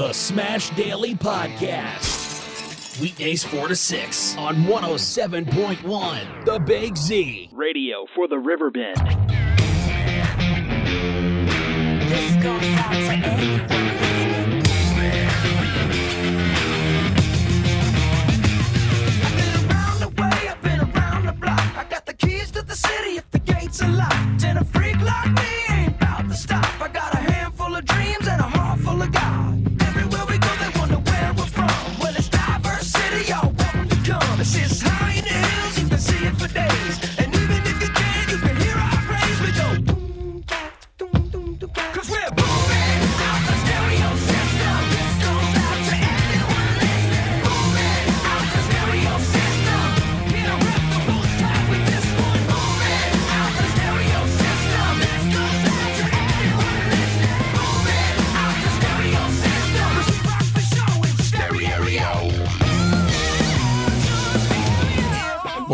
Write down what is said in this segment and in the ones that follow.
The Smash Daily Podcast. Weekdays 4 to 6 on 107.1 The Big Z. Radio for the Riverbend. This goes out to anyone listening. I've been around the way, I've been around the block. I got the keys to the city if the gates are locked. And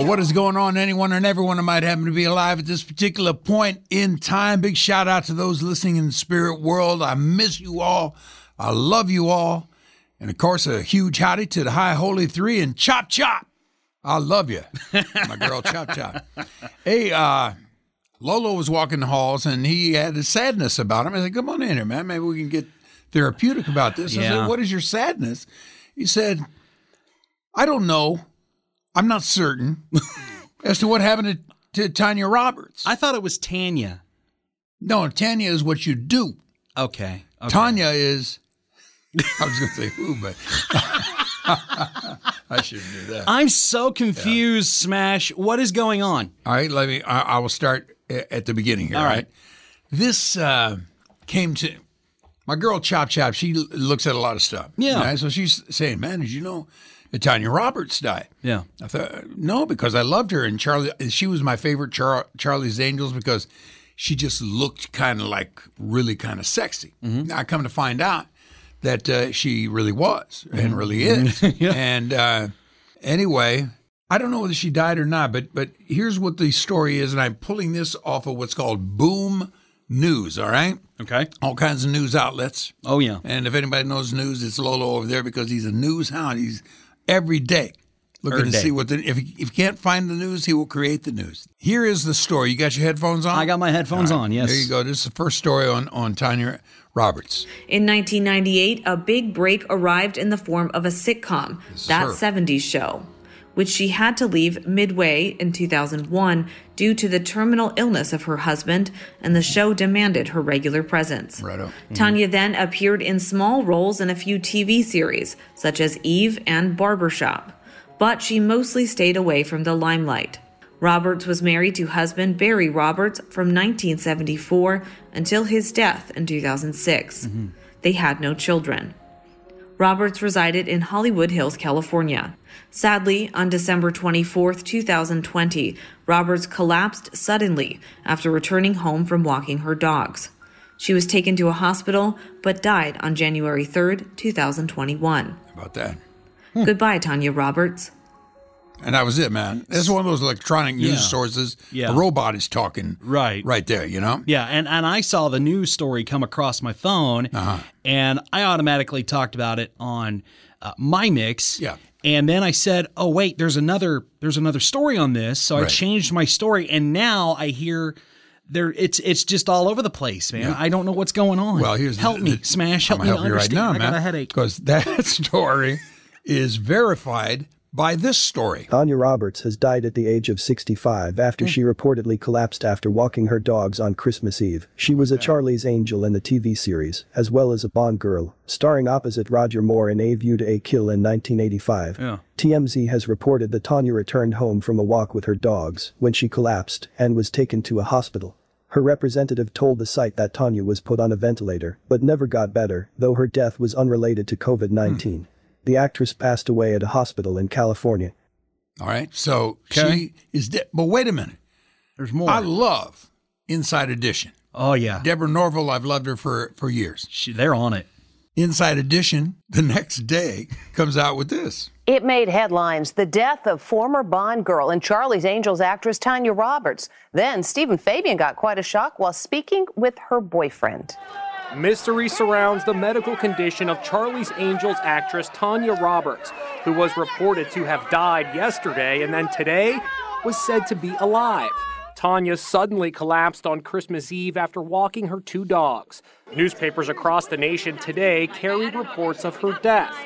what is going on, anyone and everyone that might happen to be alive at this particular point in time? Big shout out to those listening in the spirit world. I miss you all. I love you all. And of course, a huge howdy to the High Holy Three and Chop Chop. I love you, my girl Chop Chop. Hey, uh, Lolo was walking the halls and he had a sadness about him. I said, Come on in here, man. Maybe we can get therapeutic about this. I Yeah. said, What is your sadness? He said, I don't know. I'm not certain as to what happened to, to Tanya Roberts. I thought it was Tanya. no, Tanya is what you do. Okay. okay. Tanya is. I was going to say who, but I shouldn't do that. I'm so confused, Smash. What is going on? All right, let me. I, I will start at the beginning here. All All right. right. This uh, came to my girl Chop Chop. She looks at a lot of stuff. Yeah. right? So she's saying, "Man, did you know that Tanya Roberts died?" Yeah. I thought no, because I loved her and Charlie. She was my favorite Char- Charlie's Angels because she just looked kind of like really kind of sexy. Now I come to find out that uh, she really was and really is. And uh, anyway, I don't know whether she died or not, but but here's what the story is, and I'm pulling this off of what's called Boom News. All right, Okay. all kinds of news outlets. Oh yeah. And if anybody knows news, it's Lolo over there because he's a news hound. He's every day looking Every to day. see what the if he, if he can't find the news, he will create the news. Here is the story. You got your headphones on? I got my headphones on. Yes. There you go. This is the first story on on Tanya Roberts. In 1998, a big break arrived in the form of a sitcom, That her. 70s Show, which she had to leave midway in 2001 due to the terminal illness of her husband, and the show demanded her regular presence. Righto. Mm-hmm. Tanya then appeared in small roles in a few TV series, such as Eve and Barbershop, but she mostly stayed away from the limelight. Roberts was married to husband Barry Roberts from 1974 until his death in 2006. Mm-hmm. They had no children. Roberts resided in Hollywood Hills, California. Sadly, on December 24, 2020, Roberts collapsed suddenly after returning home from walking her dogs. She was taken to a hospital but died on January 3, 2021. How about that? Goodbye, Tanya Roberts. And that was it, man. This is one of those electronic news Yeah. sources. Yeah. A robot is talking Right. right there, you know? Yeah, and, and I saw the news story come across my phone, Uh-huh. and I automatically talked about it on uh, my mix. Yeah. And then I said, "Oh wait, there's another there's another story on this." So I changed my story, and now I hear there it's it's just all over the place, man. I don't know what's going on. Well, here's help the, me, the- Smash. I'm Help me gonna help you right understand. now, I man. got a headache. Because that story is verified by this story. Tanya Roberts has died at the age of 65 after hmm. she reportedly collapsed after walking her dogs on Christmas Eve. She was a Charlie's Angel in the TV series, as well as a Bond girl, starring opposite Roger Moore in A View to a Kill in 1985. Yeah. TMZ has reported that Tanya returned home from a walk with her dogs when she collapsed and was taken to a hospital. Her representative told the site that Tanya was put on a ventilator, but never got better, though her death was unrelated to COVID 19. Hmm. The actress passed away at a hospital in California. All right. So Okay. she is dead. But wait a minute. There's more. I love Inside Edition. oh yeah, Deborah Norville, I've loved her for, for years. She- they're on it. Inside Edition, the next day, comes out with this. It made headlines the death of former Bond girl and Charlie's Angels actress Tanya Roberts. Then Stephen Fabian got quite a shock while speaking with her boyfriend. Mystery surrounds the medical condition of Charlie's Angels actress Tanya Roberts, who was reported to have died yesterday and then today was said to be alive. Tanya suddenly collapsed on Christmas Eve after walking her two dogs. Newspapers across the nation today carried reports of her death.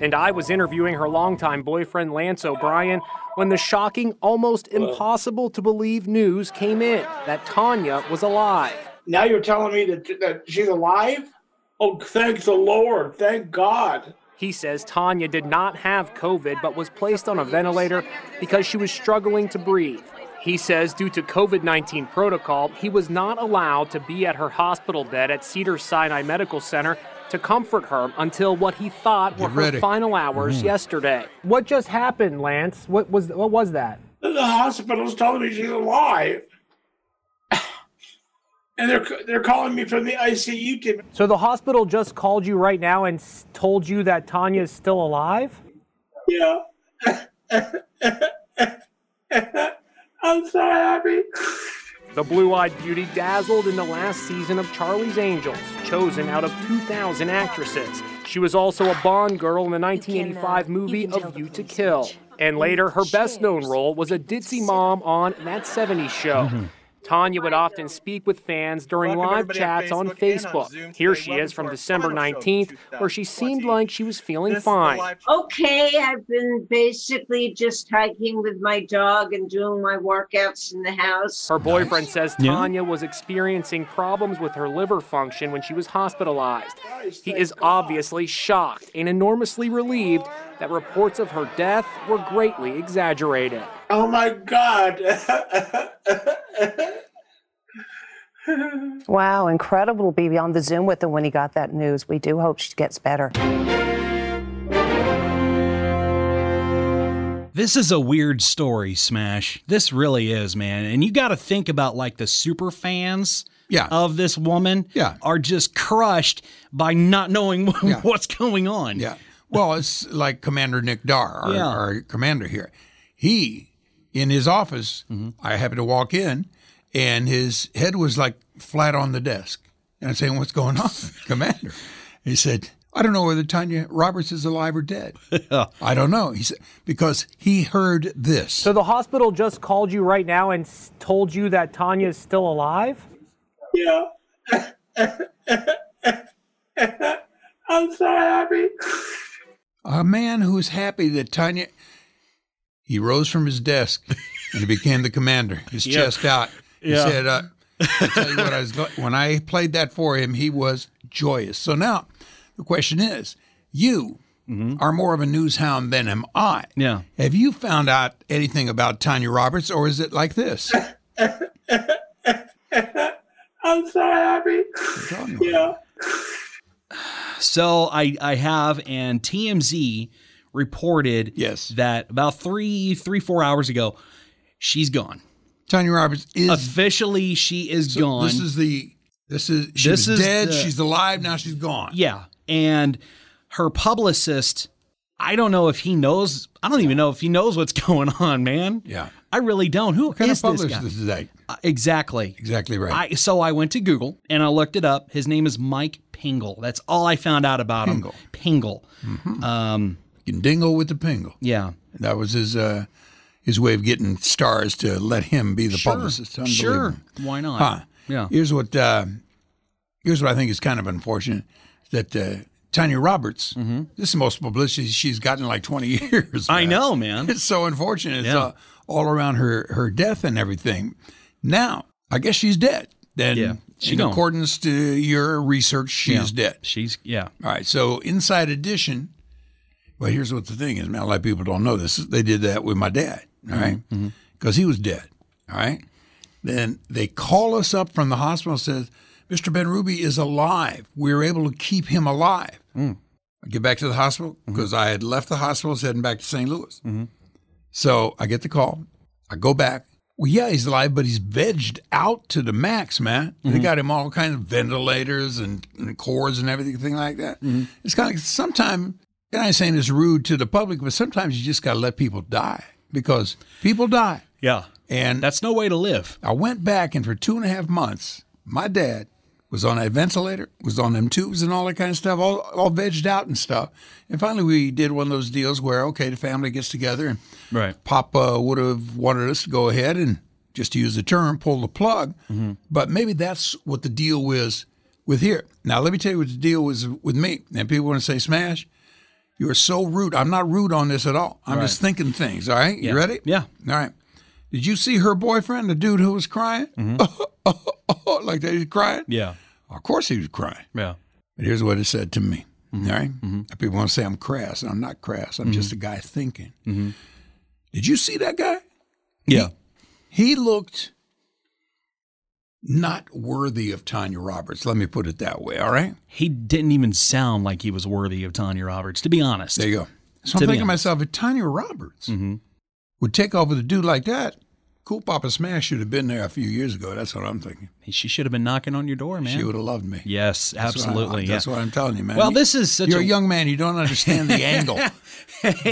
And I was interviewing her longtime boyfriend, Lance O'Brien, when the shocking, almost impossible to believe news came in that Tanya was alive. Now you're telling me that, that she's alive? Oh, thank the Lord. Thank God. He says Tanya did not have COVID but was placed on a ventilator because she was struggling to breathe. He says due to COVID 19 protocol, he was not allowed to be at her hospital bed at Cedar Sinai Medical Center to comfort her until what he thought were Get her final hours mm-hmm. yesterday. What just happened, Lance? What was what was that? The hospital's telling me she's alive. And they're they're calling me from the ICU team. So the hospital just called you right now and told you that Tanya is still alive? Yeah. I'm so happy. The blue eyed beauty dazzled in the last season of Charlie's Angels, chosen out of 2,000 actresses. She was also a Bond girl in the 1985 movie A View to Kill. And later, her best known role was a ditzy mom on That 70s Show. Mm-hmm. Tanya would often speak with fans during live chats on Facebook and on Facebook. Zoom Here she is from December 19th, where she seemed like she was feeling This is the fine. Okay, I've been basically just hiking with my dog and doing my workouts in the house. Her boyfriend says Tanya was experiencing problems with her liver function when she was hospitalized. He is obviously shocked and enormously relieved that reports of her death were greatly exaggerated. Oh my God. Wow, incredible to be on the Zoom with him when he got that news. We do hope she gets better. This is a weird story, Smash. This really is, man. And you got to think about like the super fans Yeah. of this woman Yeah. are just crushed by not knowing Yeah. what's going on. Yeah. Well, it's like Commander Nick Dar, our, Yeah. our commander here. He, in his office, Mm-hmm. I happened to walk in, and his head was like flat on the desk. And I'm saying, What's going on, Commander? He said, I don't know whether Tanya Roberts is alive or dead. I don't know. He said, Because he heard this. So the hospital just called you right now and told you that Tanya is still alive? yeah. I'm so happy. A man who's happy that Tanya. He rose from his desk and he became the commander, his Yeah. chest out. He Yeah. said, uh, I tell you what, I was go- when I played that for him, he was joyous. So now the question is you are more of a news hound than am I. Mm-hmm. Yeah. Have you found out anything about Tanya Roberts, or is it like this? I'm so happy. Yeah. So I I have and TMZ reported Yes. that about three three four hours ago she's gone. Tanya Roberts is. Officially, she is so gone. This is the. This is. She This is dead. the- she's alive. Now she's gone. Yeah. And her publicist, I don't know if he knows. I don't even know if he knows what's going on, man. Yeah. I really don't. Who What kind is of this guy? is that? Uh, exactly. Exactly right. I so I went to Google and I looked it up. His name is Mike Pingle. That's all I found out about Pingle. him. Pingle. Um, You can dingle with the pingle. yeah. That was his uh, his way of getting stars to let him be the Sure. publicist. Sure. Why not? Huh. Yeah. Here's what uh, here's what I think is kind of unfortunate that uh, Tanya Roberts. This is the most publicity she's gotten in like 20 years. Mm-hmm. I know, man. It's so unfortunate. It's Yeah. uh, all around her her death and everything. Now, I guess she's dead. Then, Yeah, she in gone. accordance to your research, she Yeah. is dead. She's yeah. All right. So Inside Edition. Well, here's what the thing is, man. A lot of people don't know this. They did that with my dad. All mm-hmm, right, mm-hmm. because he was dead. All right. Then they call us up from the hospital. and Says Mr. Ben Ruby is alive. We were able to keep him alive. Mm. I get back to the hospital mm-hmm. because I had left the hospital, heading back to St. Louis. So I get the call. I go back. Well, yeah, he's alive, but he's vegged out to the max, man. They mm-hmm. got him all kinds of ventilators and, and cords and everything like that. Mm-hmm. It's kind of like sometimes, and I'm saying it's rude to the public, but sometimes you just got to let people die because people die. Yeah. And That's no way to live. I went back, and for two and a half months, my dad was on that ventilator, was on them tubes and all that kind of stuff, all all vegged out and stuff. And finally, we did one of those deals where okay, the family gets together and Right. Papa would have wanted us to go ahead and just to use the term, pull the plug. Mm-hmm. But maybe that's what the deal was with here. Now, let me tell you what the deal was with me. And people want to say, Smash, you are so rude. I'm not rude on this at all. I'm just thinking things. All right. You ready? Yeah. All right. Did you see her boyfriend, the dude who was crying? Mm-hmm. Oh, like that, he's crying? Yeah. Of course he was crying. Yeah. But here's what it said to me. Mm-hmm. All right? Mm-hmm. People want to say I'm crass. And I'm not crass. I'm just a guy thinking. Did you see that guy? Yeah. He looked not worthy of Tanya Roberts. Let me put it that way. All right? He didn't even sound like he was worthy of Tanya Roberts, to be honest. There you go. So To I'm thinking to myself, if Tanya Roberts would take off with a dude like that, Cool Papa Smash should have been there a few years ago. That's what I'm thinking. She should have been knocking on your door, man. She would have loved me. Yes, That's what absolutely. that's yeah. what I'm telling you, man. Well, this is such You're a, a young man. You don't understand the angle.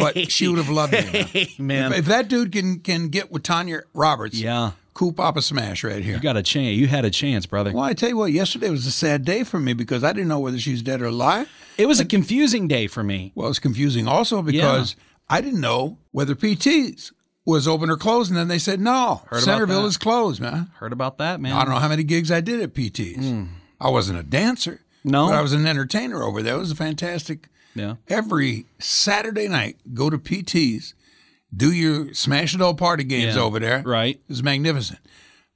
but she would have loved me. man. Hey, man. If, if that dude can can get with Tanya Roberts, Yeah. cool Papa Smash right here. You got a chance. You had a chance, brother. well, I tell you what, yesterday was a sad day for me because I didn't know whether she's dead or alive. It was a confusing day for me. Well, it's confusing also because I didn't know whether PT's was open or closed, and then they said no, Heard Centerville is closed, man. Heard about that, man? I don't know how many gigs I did at PT's. I wasn't a dancer, No? but I was an entertainer over there. It was a fantastic. Yeah. Every Saturday night, go to PT's, do your Smash It All party games Yeah, over there. right. It was magnificent.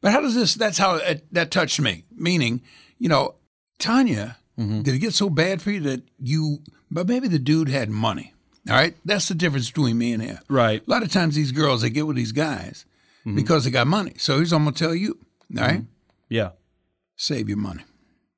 But how does this? That's how it, that touched me. Meaning, you know, Tanya, Mm-hmm. did it get so bad for you that you? But maybe the dude had money. All right, that's the difference between me and him. Right. A lot of times these girls they get with these guys Mm-hmm. because they got money. So here's what I'm gonna tell you. All right, Yeah. save your money.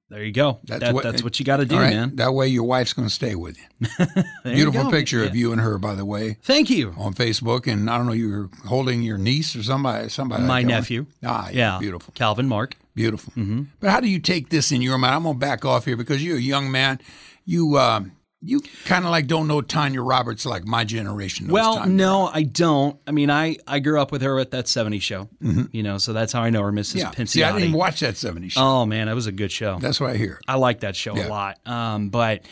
There you go. That's That- what that's what you got to do, right? man. That way your wife's gonna stay with you. You Beautiful go. picture of you and her, by the way, Thank you. on Facebook. And I don't know, you're holding your niece or somebody. Somebody. My like one. nephew. Ah, yeah, Yeah. beautiful. Calvin Mark. Beautiful. But how do you take this in your mind? I'm gonna back off here because you're a young man. You um, you kind of like don't know Tanya Roberts like my generation. Knows Well, Tanya no, I don't. I mean, I, I grew up with her at that 70s show, you know, so that's how I know her, Mrs. Yeah. Pinciotti. See, I didn't even watch that '70s show. Oh, man, that was a good show. That's what I hear. I like that show Yeah. a lot. Um, but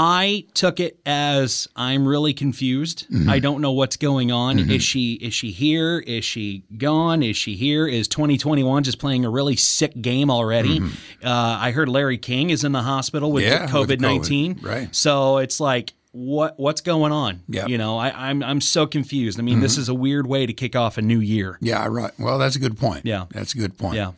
I took it as I'm really confused. Mm-hmm. I don't know what's going on. Is she is she here? Is she gone? Is she here? Is 2021 just playing a really sick game already? Uh, I heard Larry King is in the hospital with Mm-hmm. Yeah, COVID 19. Right. So it's like what what's going on? Yeah. You know, I, I'm I'm so confused. I mean, this is a weird way to kick off a new year. Yeah, right. Well, that's a good point. Yeah. that's a good point. Yeah.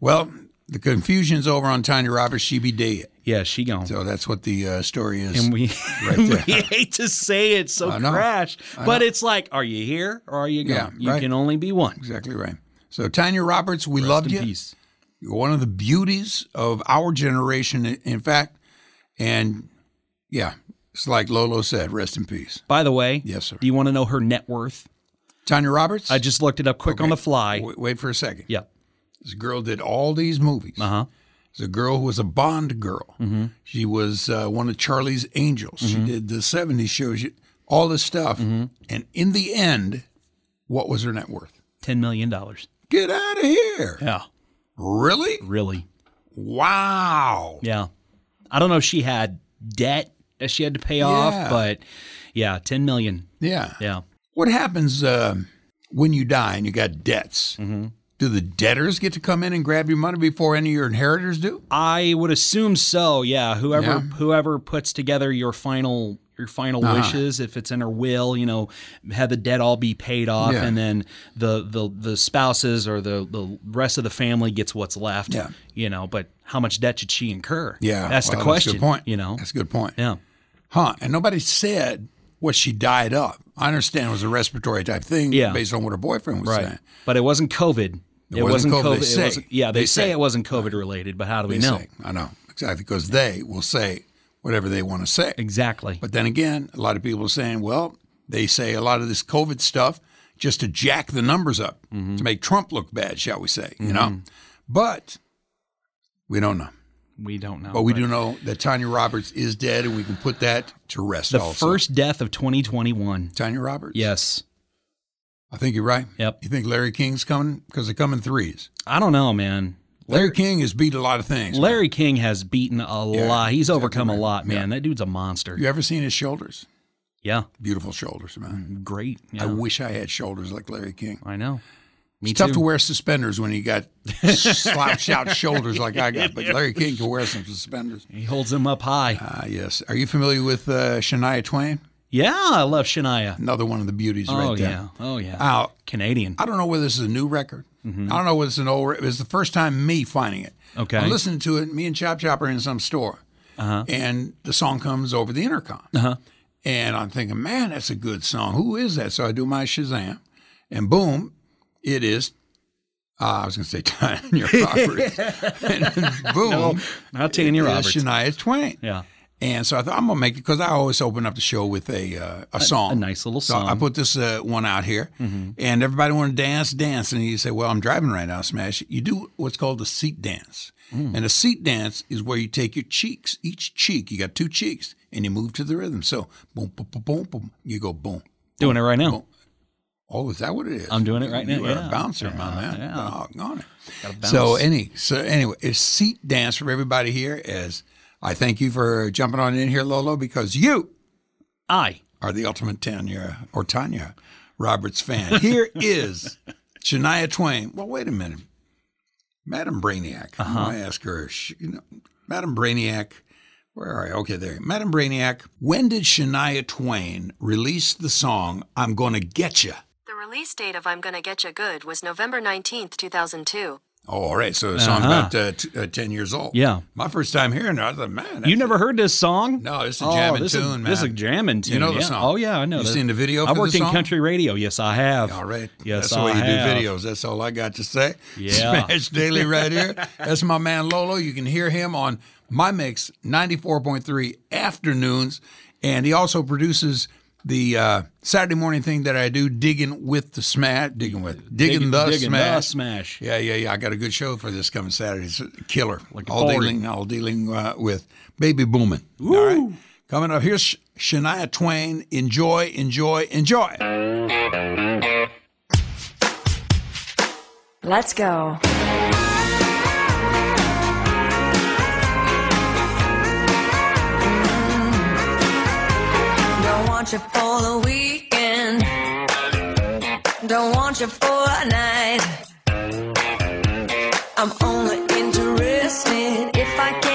Well, the confusion's over on Tanya Roberts. She be dead. Yeah, she gone. So that's what the uh, story is. and we, right we hate to say it so crash, but it's like, are you here or are you gone? Yeah, you right. can only be one. exactly right. So Tanya Roberts, we Rest loved in you. peace. You're one of the beauties of our generation, in fact. And yeah, it's like Lolo said, rest in peace. By the way, Yes, sir. do you want to know her net worth? Tanya Roberts? I just looked it up quick on the fly. Wait, wait for a second. Yeah. This girl did all these movies. Uh huh. It's a girl who was a Bond girl. Mm-hmm. She was uh, one of Charlie's Angels. She did the 70s shows, all this stuff. Mm-hmm. And in the end, what was her net worth? $10 million. Get out of here. Yeah. Really? Really? Wow. Yeah. I don't know if she had debt that she had to pay off, but yeah, 10 million. Yeah. Yeah. What happens um when you die and you got debts? Do the debtors get to come in and grab your money before any of your inheritors do? I would assume so. Yeah. Whoever Yeah. whoever puts together your final your final Uh-huh. wishes, if it's in her will, you know, have the debt all be paid off, Yeah. and then the the the spouses or the the rest of the family gets what's left. Yeah. You know, but how much debt should she incur? Yeah. That's the question. That's a good point. You know. That's a good point. Yeah. Huh. And nobody said what she died of. I understand it was a respiratory type thing Yeah. based on what her boyfriend was Right. saying. But it wasn't COVID. It, wasn't wasn't COVID. COVID. They It say. wasn't- yeah, they, They say, say. it wasn't COVID related, but how do we know? say. I know. Exactly. Because they will say whatever they want to say. Exactly. But then again, a lot of people are saying, well, they say a lot of this COVID stuff just to jack the numbers up, Mm-hmm. to make Trump look bad, shall we say, you know? But we don't know. we don't know. But we do know that Tanya Roberts is dead, and we can put that to rest The also. first death of 2021. Tanya Roberts? Yes. I think you're right. Yep. You think Larry King's coming? Because they come in threes. I don't know, man. Larry King has beat a lot of things. Larry King has beaten a Yeah, lot. He's overcome exactly a lot, man. That dude's a monster. You ever seen his shoulders? Yeah, Beautiful shoulders, man. great. I wish I had shoulders like Larry King. I know. Me it's tough to wear suspenders when you got slouched out shoulders like I got, but Larry King can wear some suspenders. He holds them up high. Ah, yes. Are you familiar with uh, Shania Twain? Yeah, I love Shania. Another one of the beauties oh right there. yeah. Oh yeah. Now, Canadian. I don't know whether this is a new record. I don't know whether it's an old. It was the first time me finding it. Okay. I'm listening to it. Me and Chop Chop are in some store, Uh-huh. and the song comes over the intercom. Uh-huh. And I'm thinking, man, that's a good song. Who is that? So I do my Shazam, and boom, it is. Uh, I was going to say Tanya Roberts, and boom, No, not Tanya Roberts. Shania Twain. Yeah. And so I thought I'm gonna make it because I always open up the show with a uh, a song, a nice little So I. Mm-hmm. put this uh, one out here, and everybody want to dance, dance, and you say, "Well, I'm driving right now, Smash." You do what's called the seat dance, Mm. and a seat dance is where you take your cheeks, each cheek, you got two cheeks, and you move to the rhythm. So boom, boom, boom, boom, boom. You go boom. Doing it right now. boom. Oh, is that what it is? I'm doing it right now, You are yeah. a bouncer, my man. yeah. Doggone it. So any so anyway, it's seat dance for everybody here. As I thank you for jumping on in here, Lolo, because you I. are the ultimate Tanya or Tanya Roberts fan. Here is Shania Twain. Well, wait a minute, Madam Brainiac. I'm Uh-huh. going to ask her. She, you know, Madam Brainiac. Where are you? Okay, there. Madam Brainiac. When did Shania Twain release the song "I'm Gonna Get Ya"? The release date of I'm Gonna Getcha Good was November 19th, 2002. Oh, all right. So the song's Uh-huh. about uh, t- uh, 10 years old. Yeah. My first time hearing it, I thought, man. You never heard this song? No, is a Oh, jamming this tune, is, man. This is a jamming tune. You know the yeah. song? Oh yeah, I know. You that. seen the video I worked in song? country radio. Yes, I have. All right. Yes, That's the way I you have. do videos. That's all I got to say. Yeah. Smash Daily right here. That's my man Lolo. You can hear him on my mix 94.3 afternoons. And he also produces the uh, Saturday morning thing that I do, digging with the smash, digging with, digging, Digging- the digging the smash. smash. Yeah, yeah, yeah. I got a good show for this coming Saturday. It's a killer. Looking all forward. dealing, all dealing uh, with baby booming. All right. Coming up, here's Shania Twain. Enjoy, enjoy, enjoy. Let's go. Want you for the weekend. Don't want you for a night. I'm only interested if I can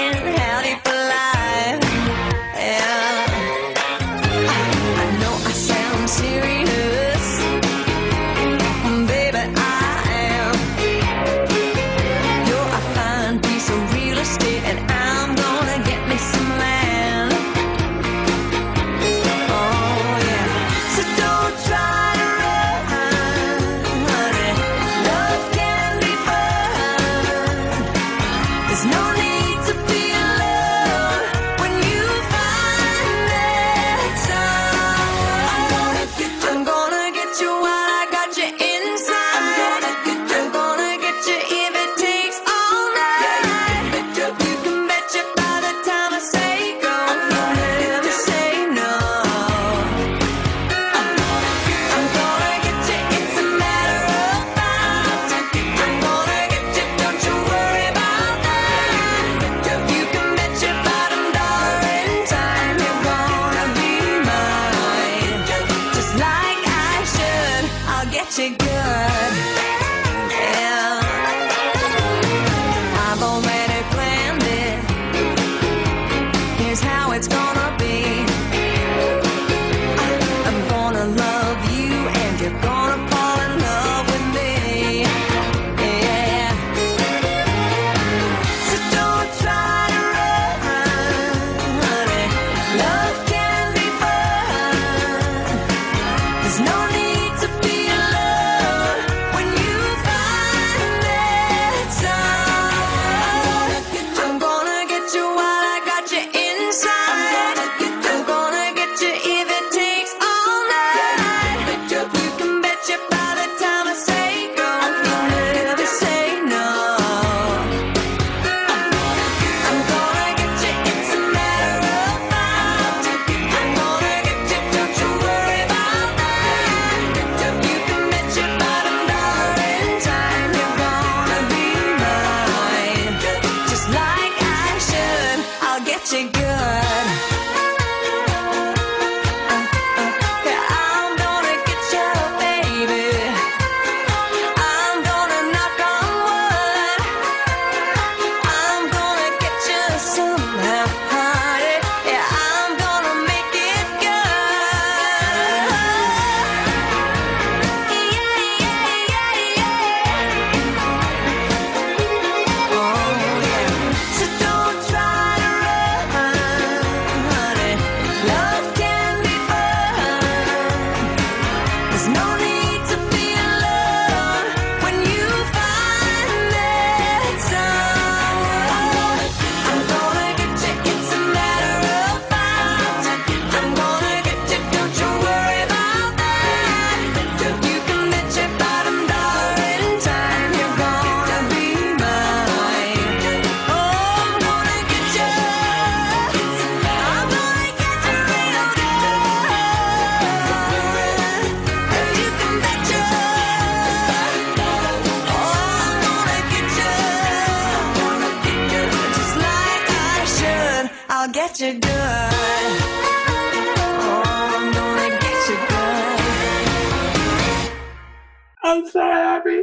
Oh, I'm so happy.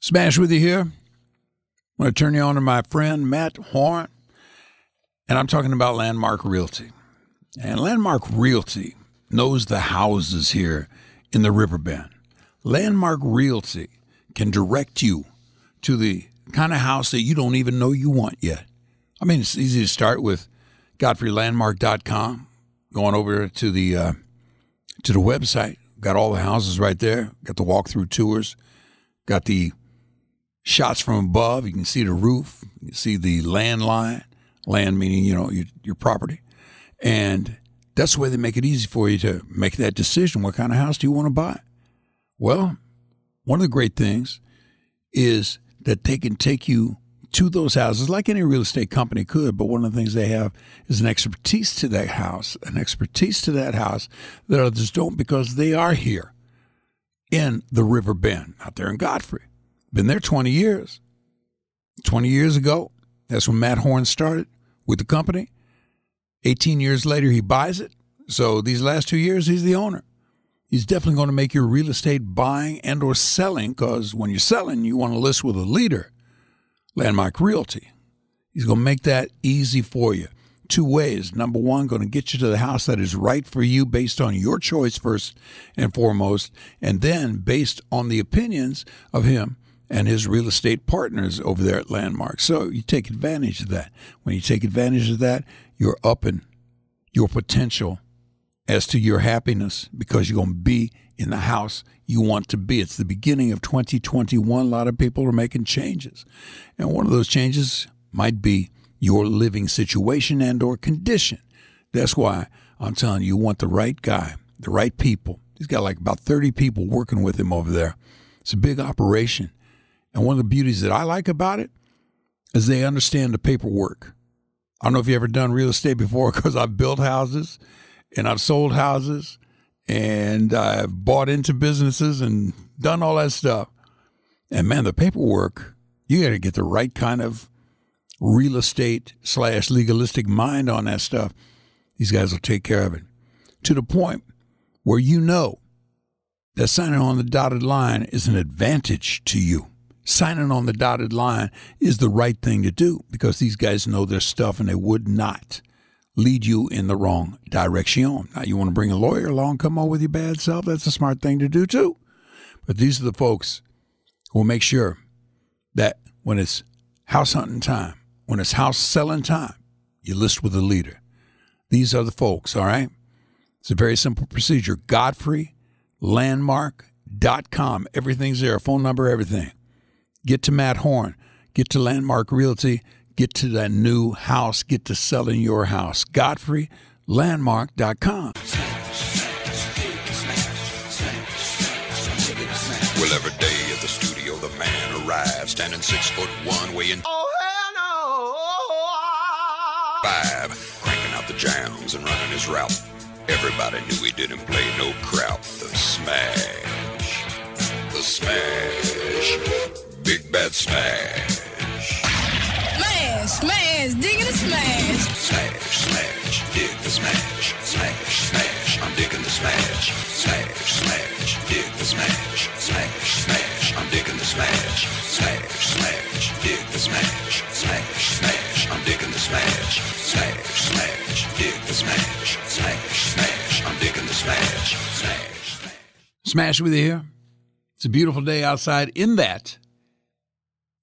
Smash with you here. I'm going to turn you on to my friend Matt Horn, and I'm talking about Landmark Realty. And Landmark Realty knows the houses here in the Riverbend. Landmark Realty can direct you to the kind of house that you don't even know you want yet. I mean, it's easy to start with GodfreyLandmark.com, going over to the uh, to the website. Got all the houses right there. Got the walkthrough tours. Got the shots from above. You can see the roof. You can see the land line. Land meaning you know your, your property, and that's the way they make it easy for you to make that decision. What kind of house do you want to buy? Well, one of the great things is that they can take you to those houses like any real estate company could. But one of the things they have is an expertise to that house, an expertise to that house that others don't because they are here in the River Bend out there in Godfrey. Been there 20 years. 20 years ago, that's when Matt Horn started with the company. 18 years later, he buys it. So these last two years, he's the owner. He's definitely going to make your real estate buying and or selling because when you're selling, you want to list with a leader, Landmark Realty. He's going to make that easy for you. Two ways. Number one, going to get you to the house that is right for you based on your choice first and foremost, and then based on the opinions of him and his real estate partners over there at Landmark. So you take advantage of that. When you take advantage of that, you're upping your potential as to your happiness because you're going to be in the house you want to be. It's the beginning of 2021. A lot of people are making changes. And one of those changes might be your living situation and or condition. That's why I'm telling you, you want the right guy, the right people. He's got like about 30 people working with him over there. It's a big operation. And one of the beauties that I like about it is they understand the paperwork. I don't know if you've ever done real estate before because I've built houses and I've sold houses and I've bought into businesses and done all that stuff. And man, the paperwork, you got to get the right kind of real estate slash legalistic mind on that stuff. These guys will take care of it to the point where you know that signing on the dotted line is an advantage to you. Signing on the dotted line is the right thing to do because these guys know their stuff and they would not lead you in the wrong direction. Now, you want to bring a lawyer along, come on with your bad self, that's a smart thing to do too. But these are the folks who will make sure that when it's house hunting time, when it's house selling time, you list with a leader. These are the folks, all right? It's a very simple procedure. Godfrey GodfreyLandmark.com. Everything's there, phone number, everything. Get to Matt Horn. Get to Landmark Realty. Get to that new house. Get to selling your house. GodfreyLandmark.com. Well, every day at the studio, the man arrives, standing six foot one, weighing oh, five, cranking out the jams and running his route. Everybody knew he didn't play no crowd. The smash, the smash, big bad smash. Smash, smash, digging the smash. Smash, smash, dig the smash. Smash, smash, I'm digging the smash. Smash, smash, dig the smash. Smash, smash, I'm digging the smash. Smash, smash, dig the smash. Smash, smash, I'm digging the smash. Smash, smash, dig the smash. Smash, smash, I'm digging the smash. Smash. Smash with you here. It's a beautiful day outside in that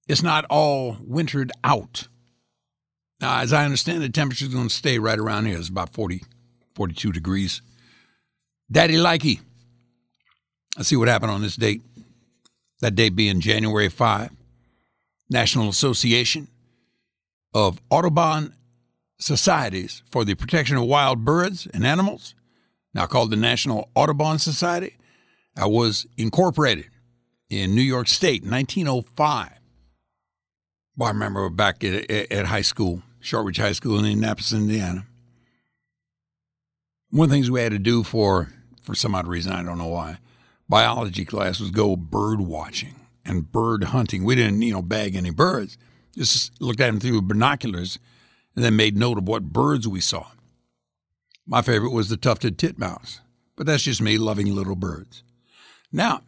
it's not all wintered out. Now, as I understand, the temperature is going to stay right around here. It's about 40, 42 degrees. Daddy Likey. Let's see what happened on this date. That date being January 5. National Association of Audubon Societies for the Protection of Wild Birds and Animals, now called the National Audubon Society, uh, was incorporated in New York State in 1905. Well, I remember back at, at high school, Shortridge High School in Indianapolis, Indiana. One of the things we had to do for, for some odd reason, I don't know why, biology class was go bird watching and bird hunting. We didn't, you know, bag any birds. Just looked at them through binoculars and then made note of what birds we saw. My favorite was the tufted titmouse, but that's just me loving little birds. Now,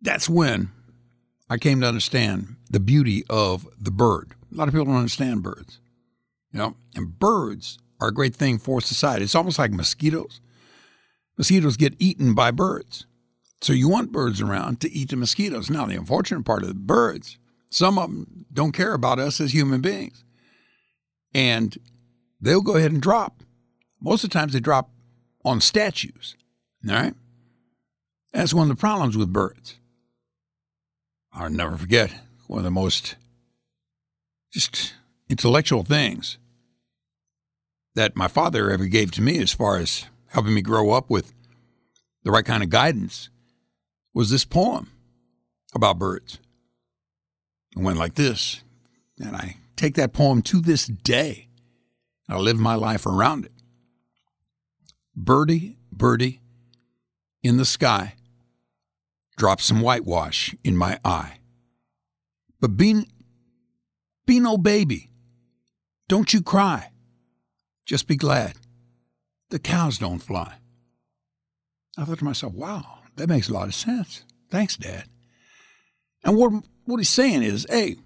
that's when I came to understand the beauty of the bird. A lot of people don't understand birds, you know, and birds are a great thing for society. It's almost like mosquitoes. Mosquitoes get eaten by birds. So you want birds around to eat the mosquitoes. Now, the unfortunate part of the birds, some of them don't care about us as human beings. And they'll go ahead and drop. Most of the times they drop on statues. All right? That's one of the problems with birds. I'll never forget one of the most just intellectual things that my father ever gave to me as far as helping me grow up with the right kind of guidance was this poem about birds. It went like this, and I take that poem to this day. I live my life around it. Birdie, birdie, in the sky, drop some whitewash in my eye. But be, be no baby. Don't you cry. Just be glad. The cows don't fly. I thought to myself, wow, that makes a lot of sense. Thanks, Dad. And what, what he's saying is, hey,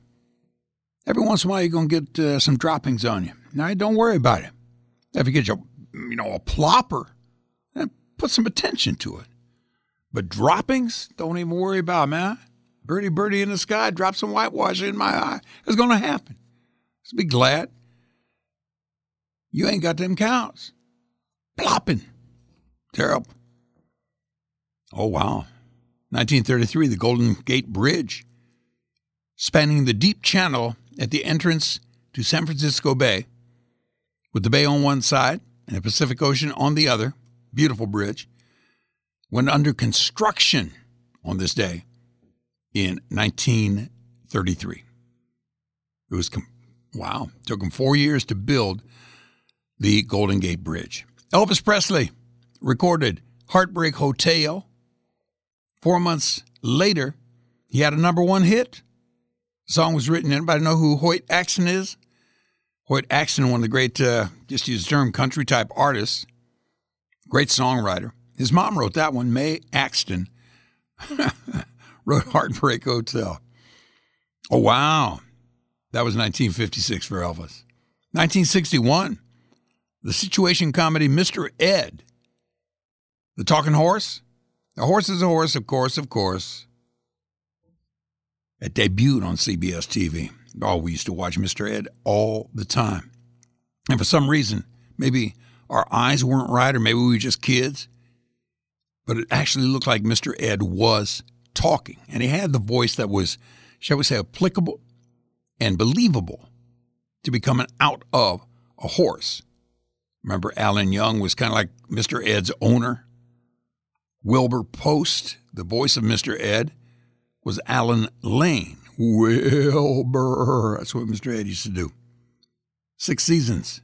every once in a while you're going to get uh, some droppings on you. Now, don't worry about it. If you get your, you know, a plopper, then put some attention to it. But droppings, don't even worry about, man. Birdie, birdie in the sky, drop some whitewash in my eye. It's going to happen. Just be glad you ain't got them cows. Plopping. Terrible. Oh, wow. 1933, the Golden Gate Bridge, spanning the deep channel at the entrance to San Francisco Bay, with the bay on one side and the Pacific Ocean on the other. Beautiful bridge. Went under construction on this day in 1933. It was, wow, took him four years to build the Golden Gate Bridge. Elvis Presley recorded Heartbreak Hotel. Four months later, he had a number one hit. The song was written. Anybody know who Hoyt Axton is? Hoyt Axton, one of the great, uh, just use the term, country type artists. Great songwriter. His mom wrote that one, Mae Axton. wrote Heartbreak Hotel. Oh, wow. That was 1956 for Elvis. 1961, the situation comedy Mr. Ed. The Talking Horse. The horse is a horse, of course, of course. It debuted on CBS TV. Oh, we used to watch Mr. Ed all the time. And for some reason, maybe our eyes weren't right, or maybe we were just kids, but it actually looked like Mr. Ed was talking. And he had the voice that was, shall we say, applicable and believable to be coming out of a horse. Remember, Alan Young was kind of like Mr. Ed's owner. Wilbur Post, the voice of Mr. Ed, was Alan Lane. Wilbur. That's what Mr. Ed used to do. Six seasons.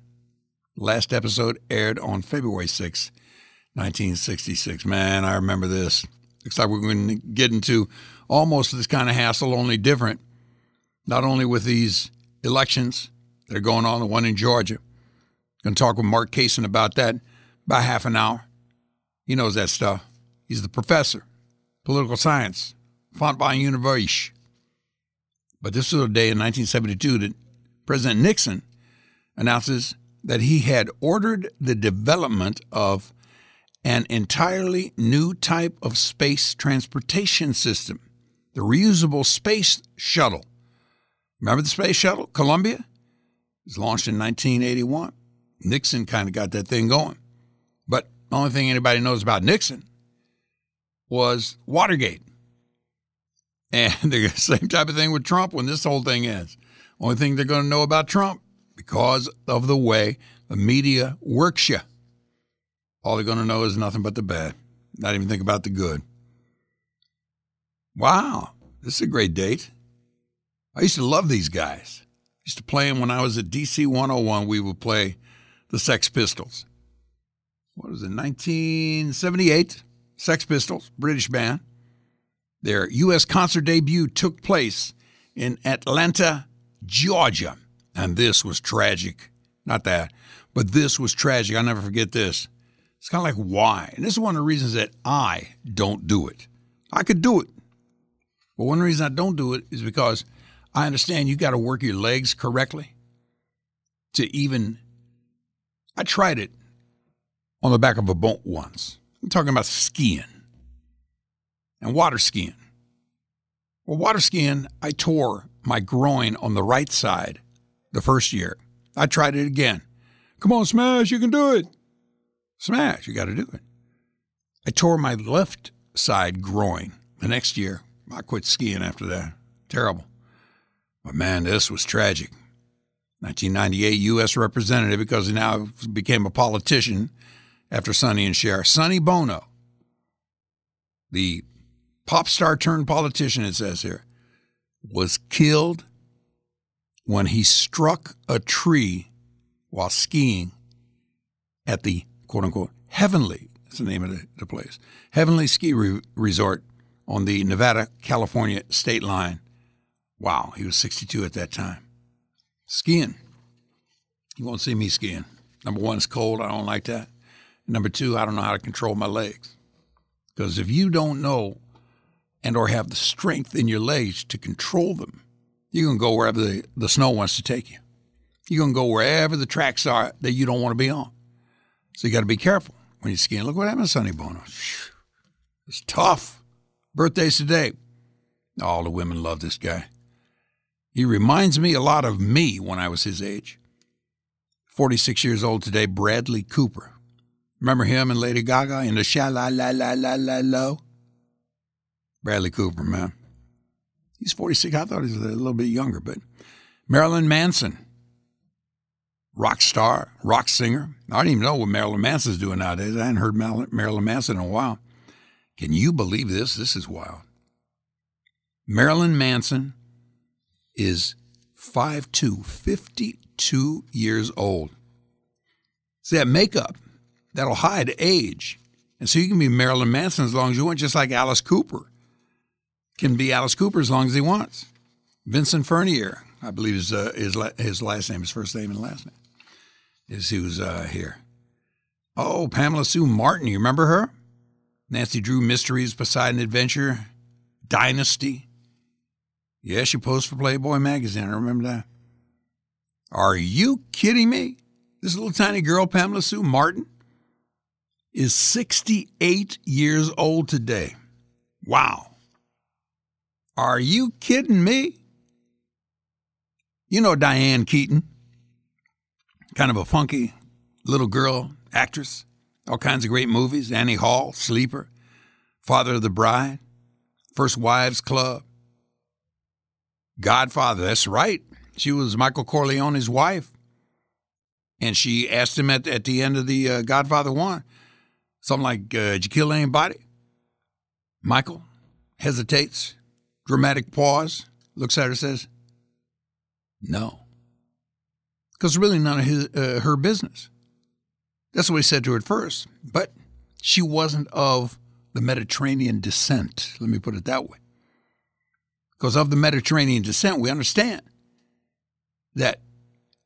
Last episode aired on February 6, 1966. Man, I remember this. Looks like we're going to get into almost this kind of hassle, only different. Not only with these elections that are going on, the one in Georgia. Going to talk with Mark Kaysen about that about half an hour. He knows that stuff. He's the professor, political science, Fontbonne University. But this was a day in 1972 that President Nixon announces that he had ordered the development of an entirely new type of space transportation system, the reusable space shuttle. Remember the space shuttle, Columbia? It was launched in 1981. Nixon kind of got that thing going. But the only thing anybody knows about Nixon was Watergate. And the same type of thing with Trump when this whole thing ends. Only thing they're going to know about Trump because of the way the media works you. All they're going to know is nothing but the bad, not even think about the good. Wow, this is a great date. I used to love these guys. I used to play them when I was at DC 101. We would play the Sex Pistols. What was it, 1978? Sex Pistols, British band. Their U.S. concert debut took place in Atlanta, Georgia. And this was tragic. Not that, but this was tragic. I'll never forget this. It's kind of like why. And this is one of the reasons that I don't do it. I could do it. But one reason I don't do it is because I understand you got to work your legs correctly to even. I tried it on the back of a boat once. I'm talking about skiing and water skiing. Well, water skiing, I tore my groin on the right side the first year. I tried it again. Come on, Smash, you can do it. Smash, you got to do it. I tore my left side groin the next year. I quit skiing after that. Terrible. But man, this was tragic. 1998 U.S. representative because he now became a politician after Sonny and Cher. Sonny Bono, the pop star turned politician, it says here, was killed when he struck a tree while skiing at the quote unquote heavenly, that's the name of the, the place, heavenly ski re- resort on the Nevada California state line. Wow, he was 62 at that time. Skiing. You won't see me skiing. Number one, it's cold. I don't like that. Number two, I don't know how to control my legs. Because if you don't know and or have the strength in your legs to control them, you're going to go wherever the, the snow wants to take you. You're going to go wherever the tracks are that you don't want to be on. So you got to be careful when you're skiing. Look what happened to Sonny Bono. It's tough. Birthdays today. All the women love this guy. He reminds me a lot of me when I was his age. 46 years old today, Bradley Cooper. Remember him and Lady Gaga in the sha la la la la la low? Bradley Cooper, man. He's 46. I thought he was a little bit younger, but Marilyn Manson, rock star, rock singer. I don't even know what Marilyn Manson's doing nowadays. I hadn't heard Marilyn Manson in a while. Can you believe this? This is wild. Marilyn Manson is 5'2, 52 years old. See, that makeup, that'll hide age. And so you can be Marilyn Manson as long as you want, just like Alice Cooper can be Alice Cooper as long as he wants. Vincent Furnier, I believe is uh, his, his last name, his first name and last name, is who's uh, here. Oh, Pamela Sue Martin, you remember her? Nancy Drew Mysteries, Poseidon Adventure, Dynasty. Yeah, she posed for Playboy magazine. I remember that. Are you kidding me? This little tiny girl, Pamela Sue Martin, is 68 years old today. Wow. Are you kidding me? You know Diane Keaton, kind of a funky little girl actress, all kinds of great movies Annie Hall, Sleeper, Father of the Bride, First Wives Club, Godfather. That's right. She was Michael Corleone's wife. And she asked him at, at the end of the uh, Godfather 1, something like, uh, Did you kill anybody? Michael hesitates, dramatic pause, looks at her, says, No. Because really none of his, uh, her business. That's what he said to her at first. But she wasn't of the Mediterranean descent. Let me put it that way. Because of the Mediterranean descent, we understand that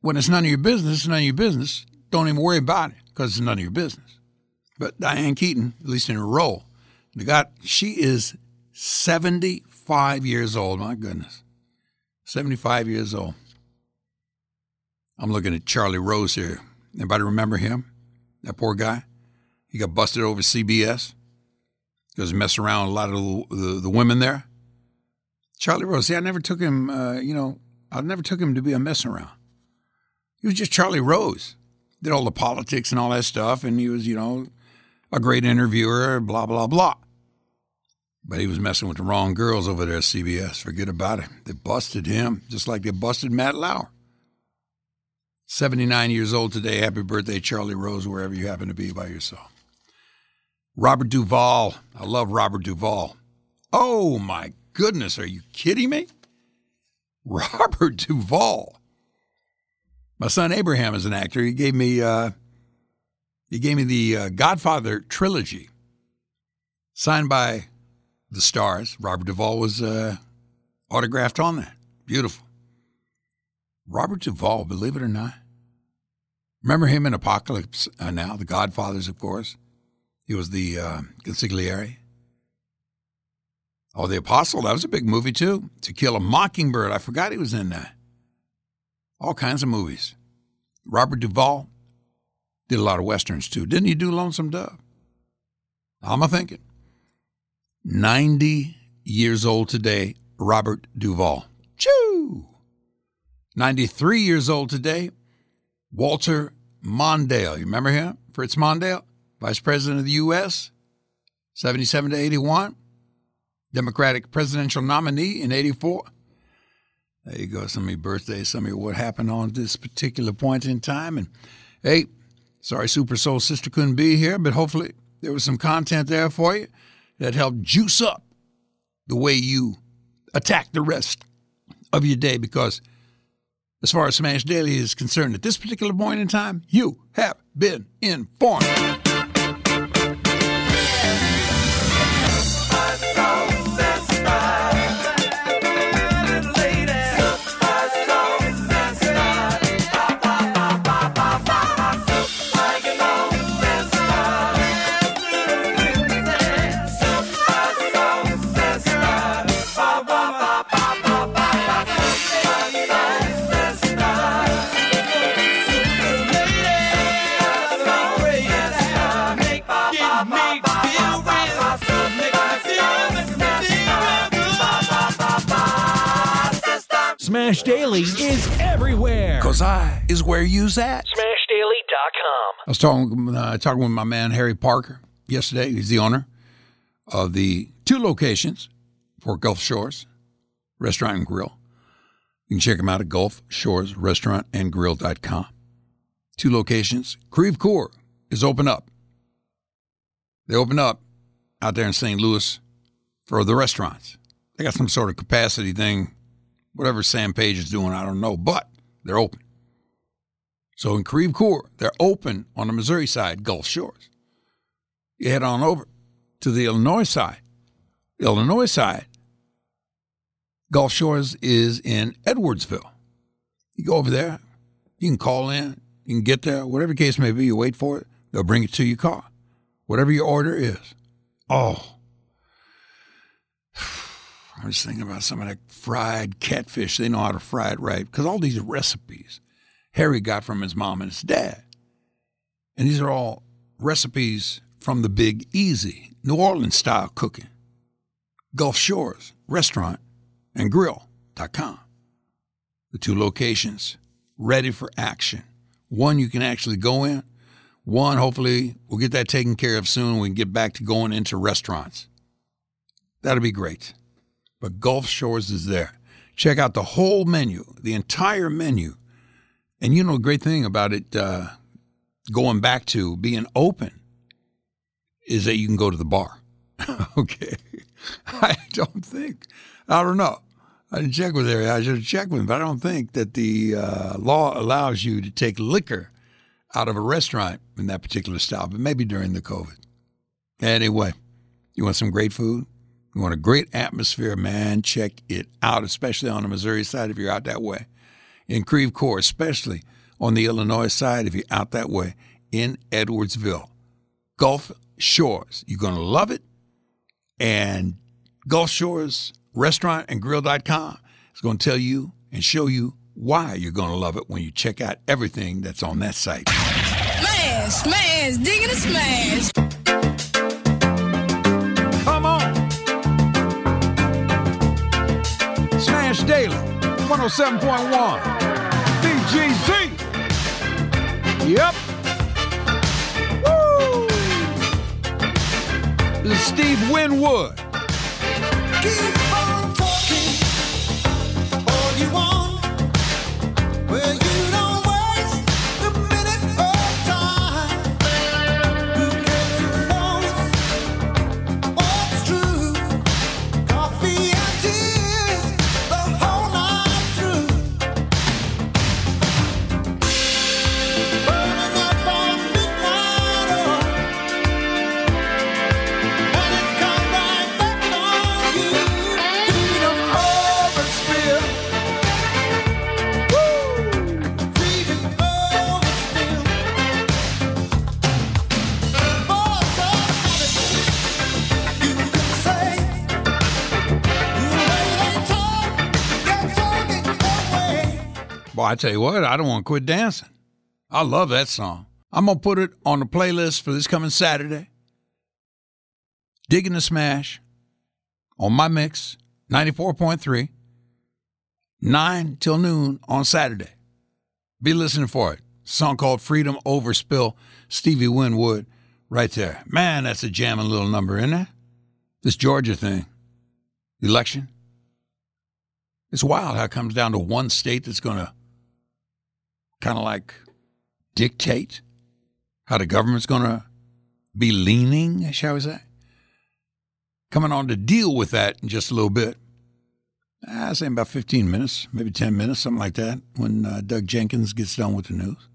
when it's none of your business, it's none of your business. Don't even worry about it because it's none of your business. But Diane Keaton, at least in her role, God, she is 75 years old. My goodness. 75 years old. I'm looking at Charlie Rose here. Anybody remember him? That poor guy? He got busted over CBS because he messed around a lot of the, the, the women there. Charlie Rose, see, I never took him, uh, you know, I never took him to be a messing around. He was just Charlie Rose. Did all the politics and all that stuff, and he was, you know, a great interviewer, blah, blah, blah. But he was messing with the wrong girls over there at CBS. Forget about it. They busted him, just like they busted Matt Lauer. 79 years old today. Happy birthday, Charlie Rose, wherever you happen to be by yourself. Robert Duvall. I love Robert Duvall. Oh, my goodness. Are you kidding me? Robert Duvall. My son Abraham is an actor. He gave me uh, he gave me the uh, Godfather trilogy, signed by the stars. Robert Duvall was uh, autographed on that. Beautiful. Robert Duvall, believe it or not. Remember him in Apocalypse uh, Now, The Godfathers, of course. He was the uh, consigliere. Oh, The Apostle, that was a big movie too. To Kill a Mockingbird, I forgot he was in that. All kinds of movies. Robert Duvall did a lot of westerns too. Didn't he do Lonesome Dove? I'm a thinking. 90 years old today, Robert Duvall. Choo! 93 years old today, Walter Mondale. You remember him? Fritz Mondale, Vice President of the U.S., 77 to 81, Democratic presidential nominee in 84. There you go. Some of your birthdays, some of your what happened on this particular point in time. And hey, sorry, Super Soul Sister couldn't be here, but hopefully there was some content there for you that helped juice up the way you attack the rest of your day because as far as Smash Daily is concerned, at this particular point in time, you have been informed. Daily is everywhere. Because I is where you's at. SmashDaily.com. I was talking, uh, talking with my man Harry Parker yesterday. He's the owner of the two locations for Gulf Shores Restaurant and Grill. You can check him out at Gulf Shores Restaurant and Grill.com. Two locations. Creve Coeur is open up. They open up out there in St. Louis for the restaurants. They got some sort of capacity thing. Whatever Sam Page is doing, I don't know, but they're open. So in Creve Coeur, they're open on the Missouri side, Gulf Shores. You head on over to the Illinois side. The Illinois side, Gulf Shores is in Edwardsville. You go over there, you can call in, you can get there, whatever the case may be, you wait for it, they'll bring it to your car. Whatever your order is. Oh. I was thinking about some of that fried catfish. They know how to fry it right. Because all these recipes Harry got from his mom and his dad. And these are all recipes from the Big Easy, New Orleans style cooking. Gulf Shores Restaurant and Grill.com. The two locations ready for action. One you can actually go in. One, hopefully, we'll get that taken care of soon. We can get back to going into restaurants. That'll be great. But Gulf Shores is there. Check out the whole menu, the entire menu. And you know, the great thing about it uh, going back to being open is that you can go to the bar. okay. I don't think, I don't know. I didn't check with Harry. I should checked with him, but I don't think that the uh, law allows you to take liquor out of a restaurant in that particular style, but maybe during the COVID. Anyway, you want some great food? You want a great atmosphere, man? Check it out, especially on the Missouri side if you're out that way. In Creve Coeur, especially on the Illinois side if you're out that way. In Edwardsville, Gulf Shores. You're going to love it. And Gulf Shores Restaurant and Grill.com is going to tell you and show you why you're going to love it when you check out everything that's on that site. Smash, smash, digging a smash. Daily, 107.1. BGZ. Yep. Woo. This is Steve Winwood. I tell you what, I don't want to quit dancing. I love that song. I'm going to put it on the playlist for this coming Saturday. Digging the Smash on my mix, 94.3, 9 till noon on Saturday. Be listening for it. song called Freedom Overspill, Stevie Winwood, right there. Man, that's a jamming little number, isn't it? This Georgia thing, election. It's wild how it comes down to one state that's going to kind of like dictate how the government's going to be leaning, shall we say. Coming on to deal with that in just a little bit. I say about 15 minutes, maybe 10 minutes, something like that, when uh, Doug Jenkins gets done with the news,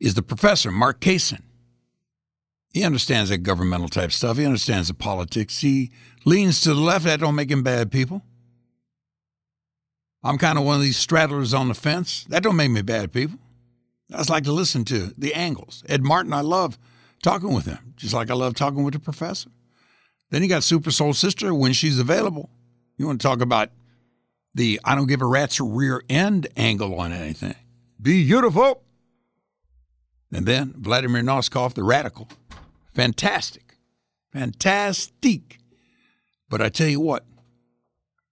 is the professor, Mark Kaysen. He understands that governmental type stuff. He understands the politics. He leans to the left. That don't make him bad people. I'm kind of one of these straddlers on the fence. That don't make me bad people. I just like to listen to the angles. Ed Martin, I love talking with him, just like I love talking with the professor. Then you got Super Soul Sister when she's available. You want to talk about the I don't give a rat's rear end angle on anything. Beautiful. And then Vladimir Noskov, the radical. Fantastic. Fantastic. But I tell you what,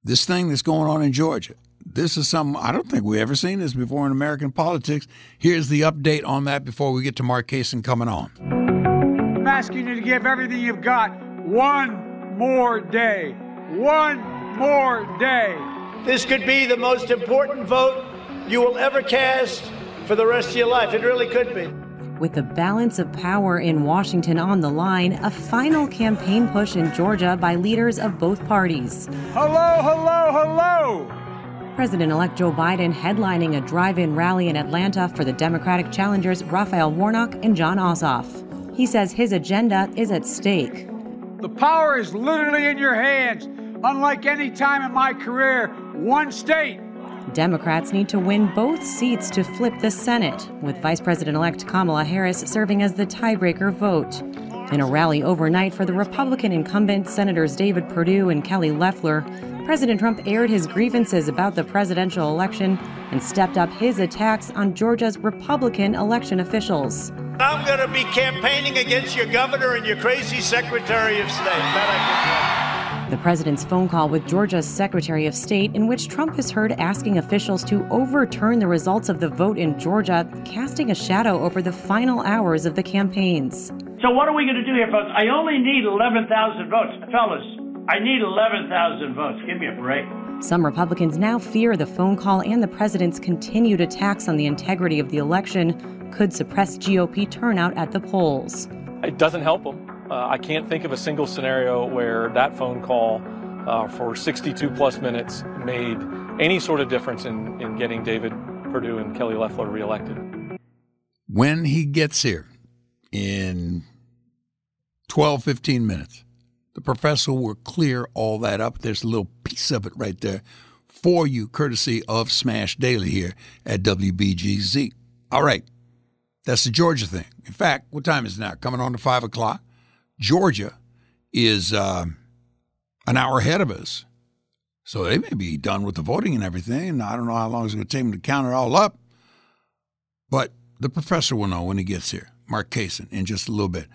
this thing that's going on in Georgia, this is something I don't think we've ever seen this before in American politics. Here's the update on that before we get to Mark Kaysen coming on. I'm asking you to give everything you've got one more day. One more day. This could be the most important vote you will ever cast for the rest of your life. It really could be. With the balance of power in Washington on the line, a final campaign push in Georgia by leaders of both parties. Hello, hello, hello. President elect Joe Biden headlining a drive in rally in Atlanta for the Democratic challengers Raphael Warnock and Jon Ossoff. He says his agenda is at stake. The power is literally in your hands. Unlike any time in my career, one state. Democrats need to win both seats to flip the Senate, with Vice President elect Kamala Harris serving as the tiebreaker vote. In a rally overnight for the Republican incumbent Senators David Perdue and Kelly Loeffler, President Trump aired his grievances about the presidential election and stepped up his attacks on Georgia's Republican election officials. I'm going to be campaigning against your governor and your crazy Secretary of State. That I can. The president's phone call with Georgia's Secretary of State, in which Trump is heard asking officials to overturn the results of the vote in Georgia, casting a shadow over the final hours of the campaigns. So what are we going to do here, folks? I only need 11,000 votes. Fellas, I need 11,000 votes. Give me a break. Some Republicans now fear the phone call and the president's continued attacks on the integrity of the election could suppress GOP turnout at the polls. It doesn't help them. Uh, I can't think of a single scenario where that phone call uh, for 62 plus minutes made any sort of difference in, in getting David Perdue and Kelly Loeffler reelected. When he gets here in 12, 15 minutes, the professor will clear all that up. There's a little piece of it right there for you, courtesy of Smash Daily here at WBGZ. All right. That's the Georgia thing. In fact, what time is it now? Coming on to 5 o'clock. Georgia is uh, an hour ahead of us. So they may be done with the voting and everything. And I don't know how long it's going to take them to count it all up. But the professor will know when he gets here, Mark Kaysen, in just a little bit.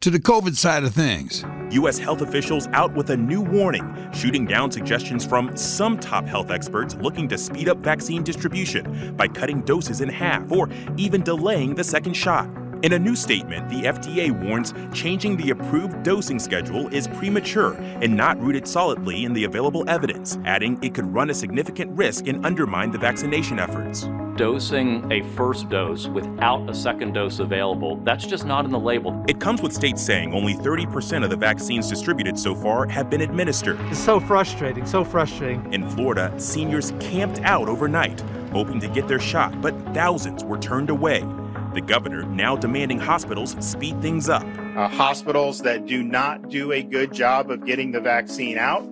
To the COVID side of things. U.S. health officials out with a new warning, shooting down suggestions from some top health experts looking to speed up vaccine distribution by cutting doses in half or even delaying the second shot. In a new statement, the FDA warns changing the approved dosing schedule is premature and not rooted solidly in the available evidence, adding it could run a significant risk and undermine the vaccination efforts. Dosing a first dose without a second dose available, that's just not in the label. It comes with states saying only 30% of the vaccines distributed so far have been administered. It's so frustrating, so frustrating. In Florida, seniors camped out overnight, hoping to get their shot, but thousands were turned away. The governor now demanding hospitals speed things up. Uh, hospitals that do not do a good job of getting the vaccine out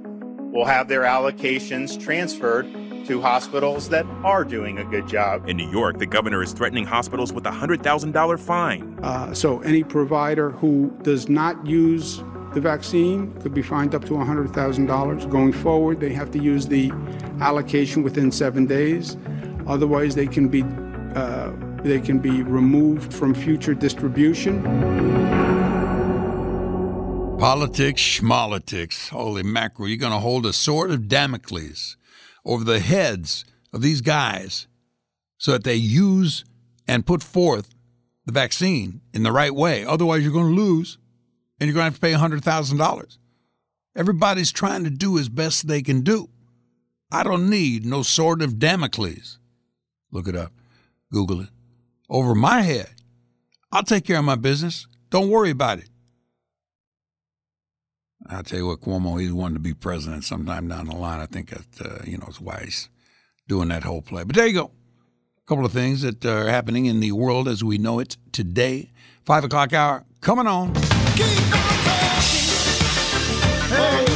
will have their allocations transferred to hospitals that are doing a good job. In New York, the governor is threatening hospitals with a $100,000 fine. Uh, so any provider who does not use the vaccine could be fined up to $100,000. Going forward, they have to use the allocation within seven days. Otherwise, they can be uh, they can be removed from future distribution. Politics, schmolitics. Holy mackerel. You're going to hold a sword of Damocles over the heads of these guys so that they use and put forth the vaccine in the right way. Otherwise, you're going to lose and you're going to have to pay $100,000. Everybody's trying to do as best they can do. I don't need no sword of Damocles. Look it up, Google it. Over my head. I'll take care of my business. Don't worry about it. I'll tell you what, Cuomo, he's wanting to be president sometime down the line. I think that, uh, you know, is why he's doing that whole play. But there you go. A couple of things that are happening in the world as we know it today. Five o'clock hour coming on. Hey,